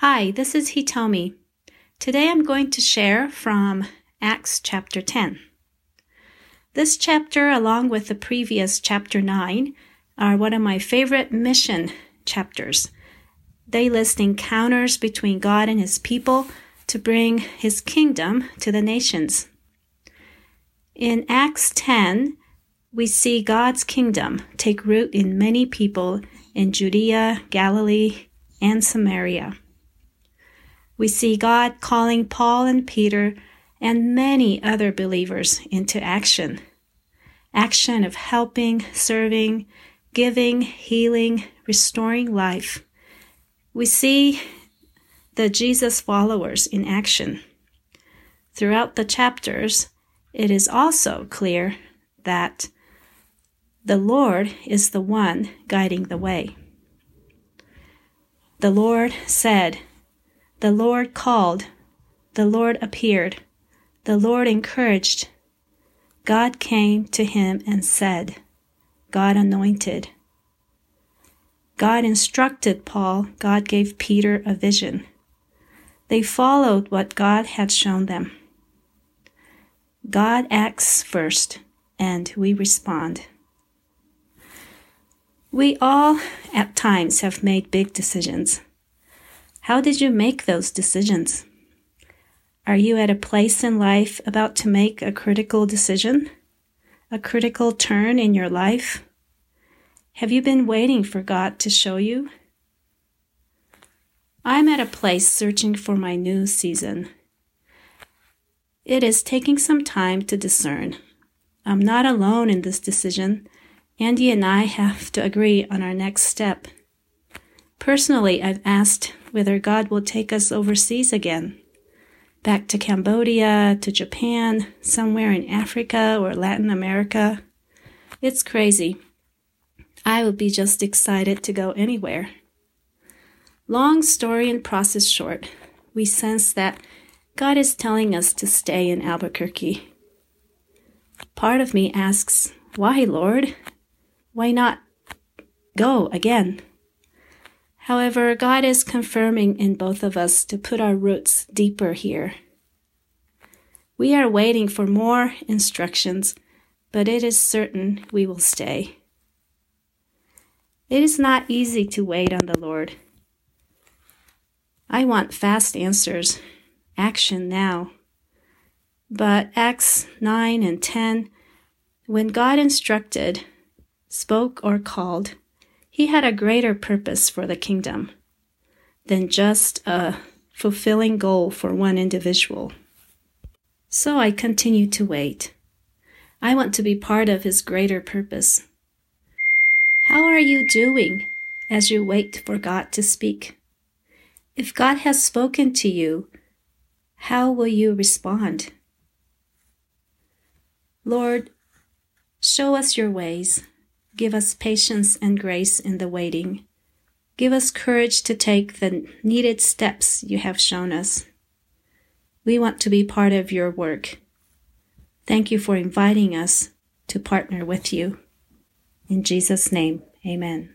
Hi, this is Hitomi. Today I'm going to share from Acts chapter 10. This chapter, along with the previous chapter 9, are one of my favorite mission chapters. They list encounters between God and his people to bring his kingdom to the nations. In Acts 10, we see God's kingdom take root in many people in Judea, Galilee, and Samaria we see God calling Paul and Peter and many other believers into action. Action of helping, serving, giving, healing, restoring life. We see the Jesus followers in action. Throughout the chapters, it is also clear that the Lord is the one guiding the way. The Lord said, the Lord called. The Lord appeared. The Lord encouraged. God came to him and said, God anointed. God instructed Paul. God gave Peter a vision. They followed what God had shown them. God acts first, and we respond. We all, at times, have made big decisions. How did you make those decisions? Are you at a place in life about to make a critical decision? A critical turn in your life? Have you been waiting for God to show you? I'm at a place searching for my new season. It is taking some time to discern. I'm not alone in this decision. Andy and I have to agree on our next step. Personally, I've asked whether God will take us overseas again. Back to Cambodia, to Japan, somewhere in Africa or Latin America. It's crazy. I would be just excited to go anywhere. Long story and process short, we sense that God is telling us to stay in Albuquerque. Part of me asks, Why, Lord? Why not go again? However, God is confirming in both of us to put our roots deeper here. We are waiting for more instructions, but it is certain we will stay. It is not easy to wait on the Lord. I want fast answers, action now. But Acts 9 and 10, when God instructed, spoke, or called, he had a greater purpose for the kingdom than just a fulfilling goal for one individual. So I continue to wait. I want to be part of his greater purpose. How are you doing as you wait for God to speak? If God has spoken to you, how will you respond? Lord, show us your ways. Give us patience and grace in the waiting. Give us courage to take the needed steps you have shown us. We want to be part of your work. Thank you for inviting us to partner with you. In Jesus' name, amen.